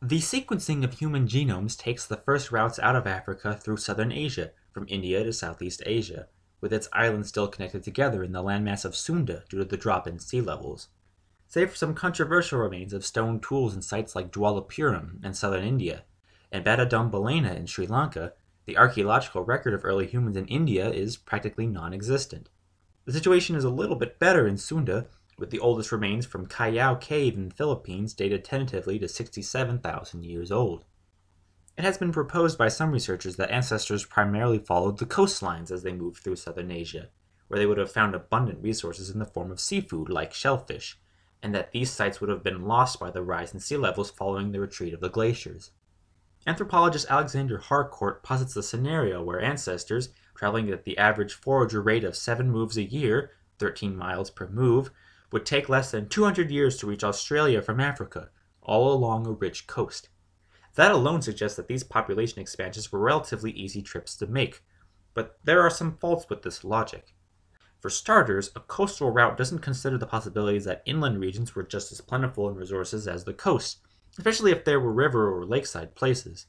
The sequencing of human genomes takes the first routes out of Africa through southern Asia, from India to Southeast Asia, with its islands still connected together in the landmass of Sunda due to the drop in sea levels. Save for some controversial remains of stone tools in sites like Jwalapuram in southern India and Batadombalena in Sri Lanka, the archaeological record of early humans in India is practically non existent. The situation is a little bit better in Sunda, with the oldest remains from Callao Cave in the Philippines dated tentatively to 67,000 years old. It has been proposed by some researchers that ancestors primarily followed the coastlines as they moved through southern Asia, where they would have found abundant resources in the form of seafood like shellfish, and that these sites would have been lost by the rise in sea levels following the retreat of the glaciers. Anthropologist Alexander Harcourt posits a scenario where ancestors, traveling at the average forager rate of 7 moves a year, 13 miles per move, would take less than 200 years to reach Australia from Africa, all along a rich coast. That alone suggests that these population expansions were relatively easy trips to make, but there are some faults with this logic. For starters, a coastal route doesn't consider the possibilities that inland regions were just as plentiful in resources as the coast, especially if there were river or lakeside places.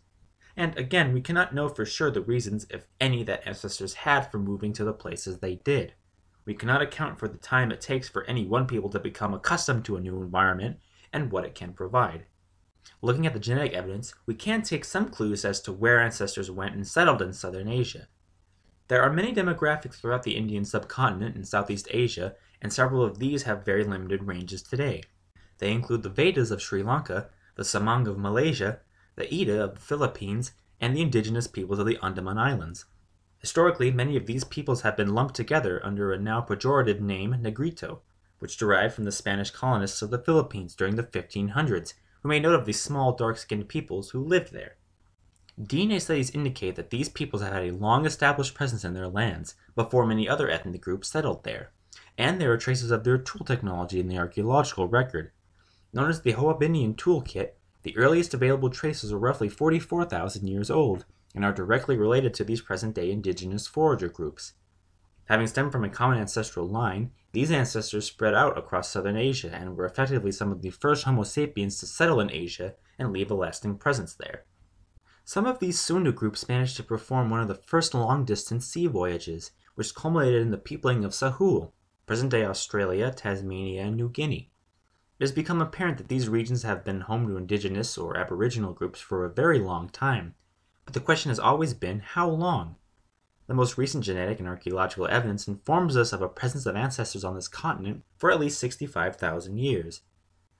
And again, we cannot know for sure the reasons, if any, that ancestors had for moving to the places they did. We cannot account for the time it takes for any one people to become accustomed to a new environment and what it can provide. Looking at the genetic evidence, we can take some clues as to where ancestors went and settled in southern Asia. There are many demographics throughout the Indian subcontinent and Southeast Asia, and several of these have very limited ranges today. They include the Veddas of Sri Lanka, the Semang of Malaysia, the Aeta of the Philippines, and the indigenous peoples of the Andaman Islands. Historically, many of these peoples have been lumped together under a now pejorative name, Negrito, which derived from the Spanish colonists of the Philippines during the 1500s, who made note of these small dark-skinned peoples who lived there. DNA studies indicate that these peoples have had a long established presence in their lands before many other ethnic groups settled there, and there are traces of their tool technology in the archaeological record. Known as the Hoabinhian tool kit, the earliest available traces are roughly 44,000 years old and are directly related to these present-day indigenous forager groups. Having stemmed from a common ancestral line, these ancestors spread out across southern Asia and were effectively some of the first Homo sapiens to settle in Asia and leave a lasting presence there. Some of these Sunda groups managed to perform one of the first long-distance sea voyages, which culminated in the peopling of Sahul, present-day Australia, Tasmania, and New Guinea. It has become apparent that these regions have been home to indigenous or aboriginal groups for a very long time, but the question has always been how long? The most recent genetic and archaeological evidence informs us of a presence of ancestors on this continent for at least 65,000 years.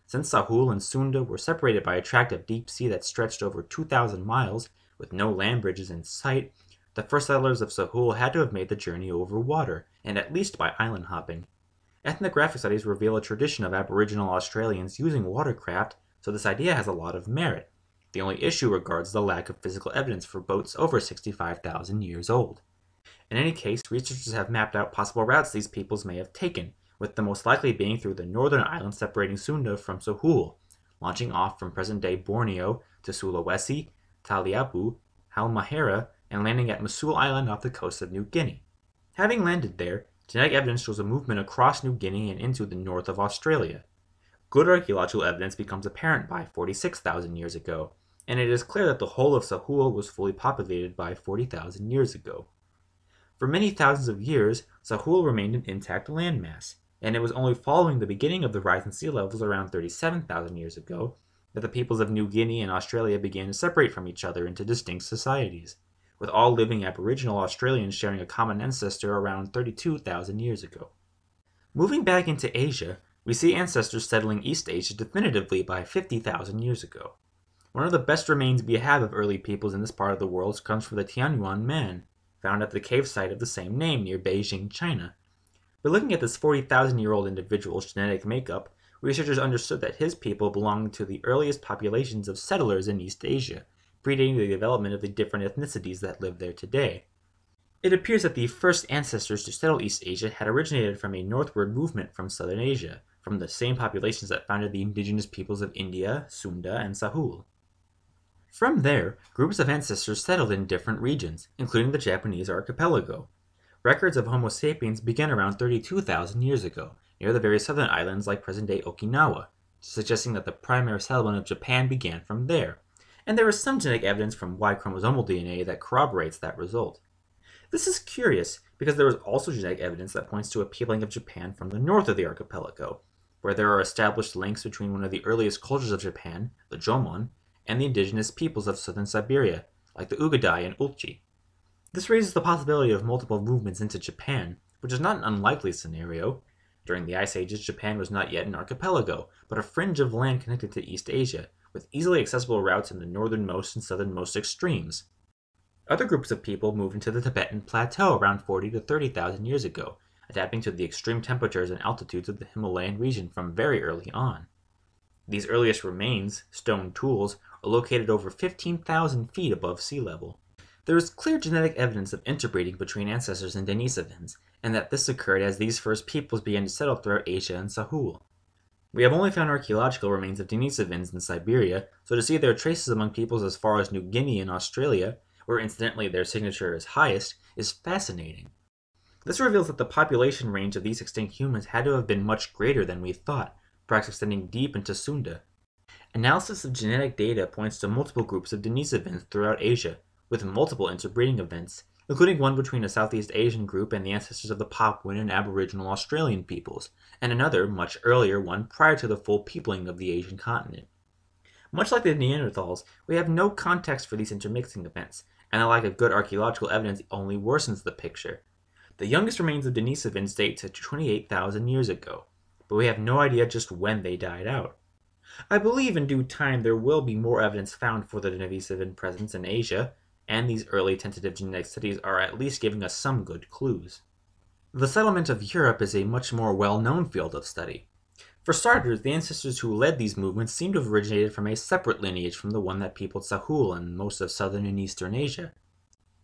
Since Sahul and Sunda were separated by a tract of deep sea that stretched over 2,000 miles, with no land bridges in sight, the first settlers of Sahul had to have made the journey over water, and at least by island hopping. Ethnographic studies reveal a tradition of Aboriginal Australians using watercraft, so this idea has a lot of merit. The only issue regards the lack of physical evidence for boats over 65,000 years old. In any case, researchers have mapped out possible routes these peoples may have taken, with the most likely being through the northern island separating Sunda from Sahul, launching off from present-day Borneo to Sulawesi, Taliabu, Halmahera, and landing at Misool Island off the coast of New Guinea. Having landed there, genetic evidence shows a movement across New Guinea and into the north of Australia. Good archaeological evidence becomes apparent by 46,000 years ago, and it is clear that the whole of Sahul was fully populated by 40,000 years ago. For many thousands of years, Sahul remained an intact landmass, and it was only following the beginning of the rise in sea levels around 37,000 years ago that the peoples of New Guinea and Australia began to separate from each other into distinct societies, with all living Aboriginal Australians sharing a common ancestor around 32,000 years ago. Moving back into Asia, we see ancestors settling East Asia definitively by 50,000 years ago. One of the best remains we have of early peoples in this part of the world comes from the Tianyuan man, found at the cave site of the same name near Beijing, China, by looking at this 40,000 year old individual's genetic makeup, researchers understood that his people belonged to the earliest populations of settlers in East Asia, predating the development of the different ethnicities that live there today. It appears that the first ancestors to settle East Asia had originated from a northward movement from southern Asia, from the same populations that founded the indigenous peoples of India, Sunda, and Sahul. From there, groups of ancestors settled in different regions, including the Japanese archipelago, Records of Homo sapiens begin around 32,000 years ago, near the very southern islands like present-day Okinawa, suggesting that the primary settlement of Japan began from there, and there is some genetic evidence from Y chromosomal DNA that corroborates that result. This is curious because there is also genetic evidence that points to a peopling of Japan from the north of the archipelago, where there are established links between one of the earliest cultures of Japan, the Jomon, and the indigenous peoples of southern Siberia, like the Ugadai and Ulchi. This raises the possibility of multiple movements into Japan, which is not an unlikely scenario. During the Ice Ages, Japan was not yet an archipelago, but a fringe of land connected to East Asia, with easily accessible routes in the northernmost and southernmost extremes. Other groups of people moved into the Tibetan Plateau around 40 to 30,000 years ago, adapting to the extreme temperatures and altitudes of the Himalayan region from very early on. These earliest remains, stone tools, located over 15,000 feet above sea level. There is clear genetic evidence of interbreeding between ancestors and Denisovans, and that this occurred as these first peoples began to settle throughout Asia and Sahul. We have only found archaeological remains of Denisovans in Siberia, so to see their traces among peoples as far as New Guinea and Australia, where incidentally their signature is highest, is fascinating. This reveals that the population range of these extinct humans had to have been much greater than we thought, perhaps extending deep into Sunda. Analysis of genetic data points to multiple groups of Denisovans throughout Asia, with multiple interbreeding events, including one between a Southeast Asian group and the ancestors of the Papuan and Aboriginal Australian peoples, and another, much earlier one prior to the full peopling of the Asian continent. Much like the Neanderthals, we have no context for these intermixing events, and the lack of good archaeological evidence only worsens the picture. The youngest remains of Denisovans date to 28,000 years ago, but we have no idea just when they died out. I believe in due time there will be more evidence found for the Denisovan presence in Asia, and these early tentative genetic studies are at least giving us some good clues. The settlement of Europe is a much more well known field of study. For starters, the ancestors who led these movements seem to have originated from a separate lineage from the one that peopled Sahul and most of southern and eastern Asia.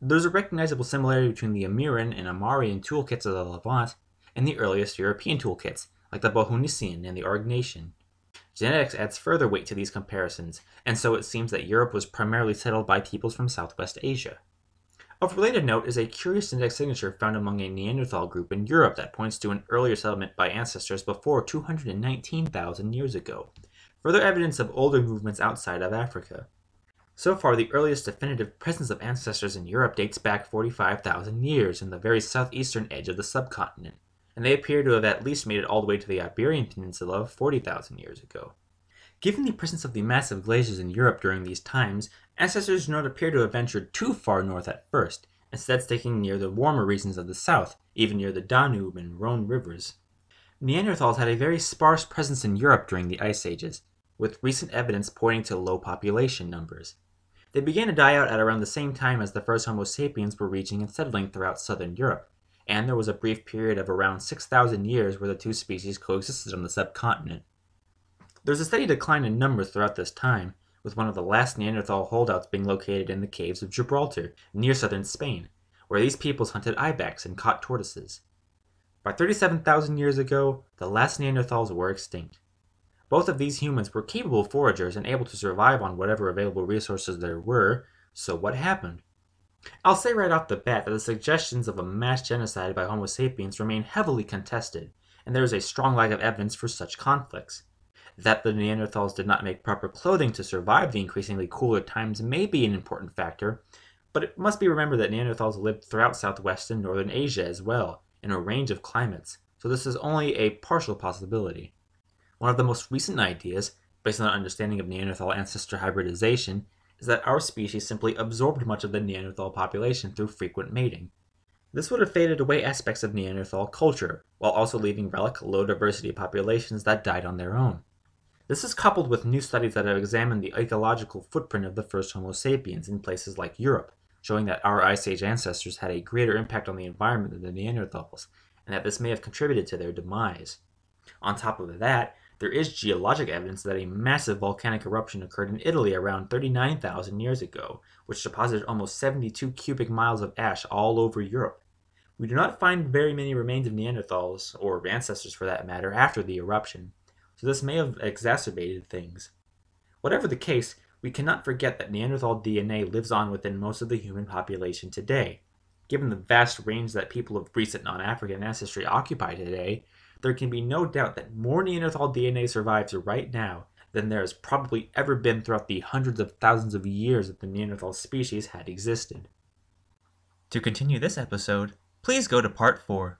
There's a recognizable similarity between the Emiran and Ahmarian toolkits of the Levant and the earliest European toolkits, like the Bohunician and the Aurignacian. Genetics adds further weight to these comparisons, and so it seems that Europe was primarily settled by peoples from Southwest Asia. Of related note is a curious genetic signature found among a Neanderthal group in Europe that points to an earlier settlement by ancestors before 219,000 years ago, further evidence of older movements outside of Africa. So far, the earliest definitive presence of ancestors in Europe dates back 45,000 years in the very southeastern edge of the subcontinent and they appear to have at least made it all the way to the Iberian Peninsula 40,000 years ago. Given the presence of the massive glaciers in Europe during these times, ancestors do not appear to have ventured too far north at first, instead sticking near the warmer regions of the south, even near the Danube and Rhone rivers. Neanderthals had a very sparse presence in Europe during the Ice Ages, with recent evidence pointing to low population numbers. They began to die out at around the same time as the first Homo sapiens were reaching and settling throughout southern Europe, and there was a brief period of around 6,000 years where the two species coexisted on the subcontinent. There was a steady decline in numbers throughout this time, with one of the last Neanderthal holdouts being located in the caves of Gibraltar, near southern Spain, where these peoples hunted ibex and caught tortoises. By 37,000 years ago, the last Neanderthals were extinct. Both of these humans were capable foragers and able to survive on whatever available resources there were, so what happened? I'll say right off the bat that the suggestions of a mass genocide by Homo sapiens remain heavily contested, and there is a strong lack of evidence for such conflicts. That the Neanderthals did not make proper clothing to survive the increasingly cooler times may be an important factor, but it must be remembered that Neanderthals lived throughout southwest and northern Asia as well, in a range of climates, so this is only a partial possibility. One of the most recent ideas, based on our understanding of Neanderthal ancestor hybridization, is that our species simply absorbed much of the Neanderthal population through frequent mating. This would have faded away aspects of Neanderthal culture, while also leaving relic, low diversity populations that died on their own. This is coupled with new studies that have examined the ecological footprint of the first Homo sapiens in places like Europe, showing that our Ice Age ancestors had a greater impact on the environment than the Neanderthals, and that this may have contributed to their demise. On top of that, there is geologic evidence that a massive volcanic eruption occurred in Italy around 39,000 years ago, which deposited almost 72 cubic miles of ash all over Europe. We do not find very many remains of Neanderthals, or ancestors for that matter, after the eruption, so this may have exacerbated things. Whatever the case, we cannot forget that Neanderthal DNA lives on within most of the human population today. Given the vast range that people of recent non African ancestry occupy today, there can be no doubt that more Neanderthal DNA survives right now than there has probably ever been throughout the hundreds of thousands of years that the Neanderthal species had existed. To continue this episode, please go to part 4.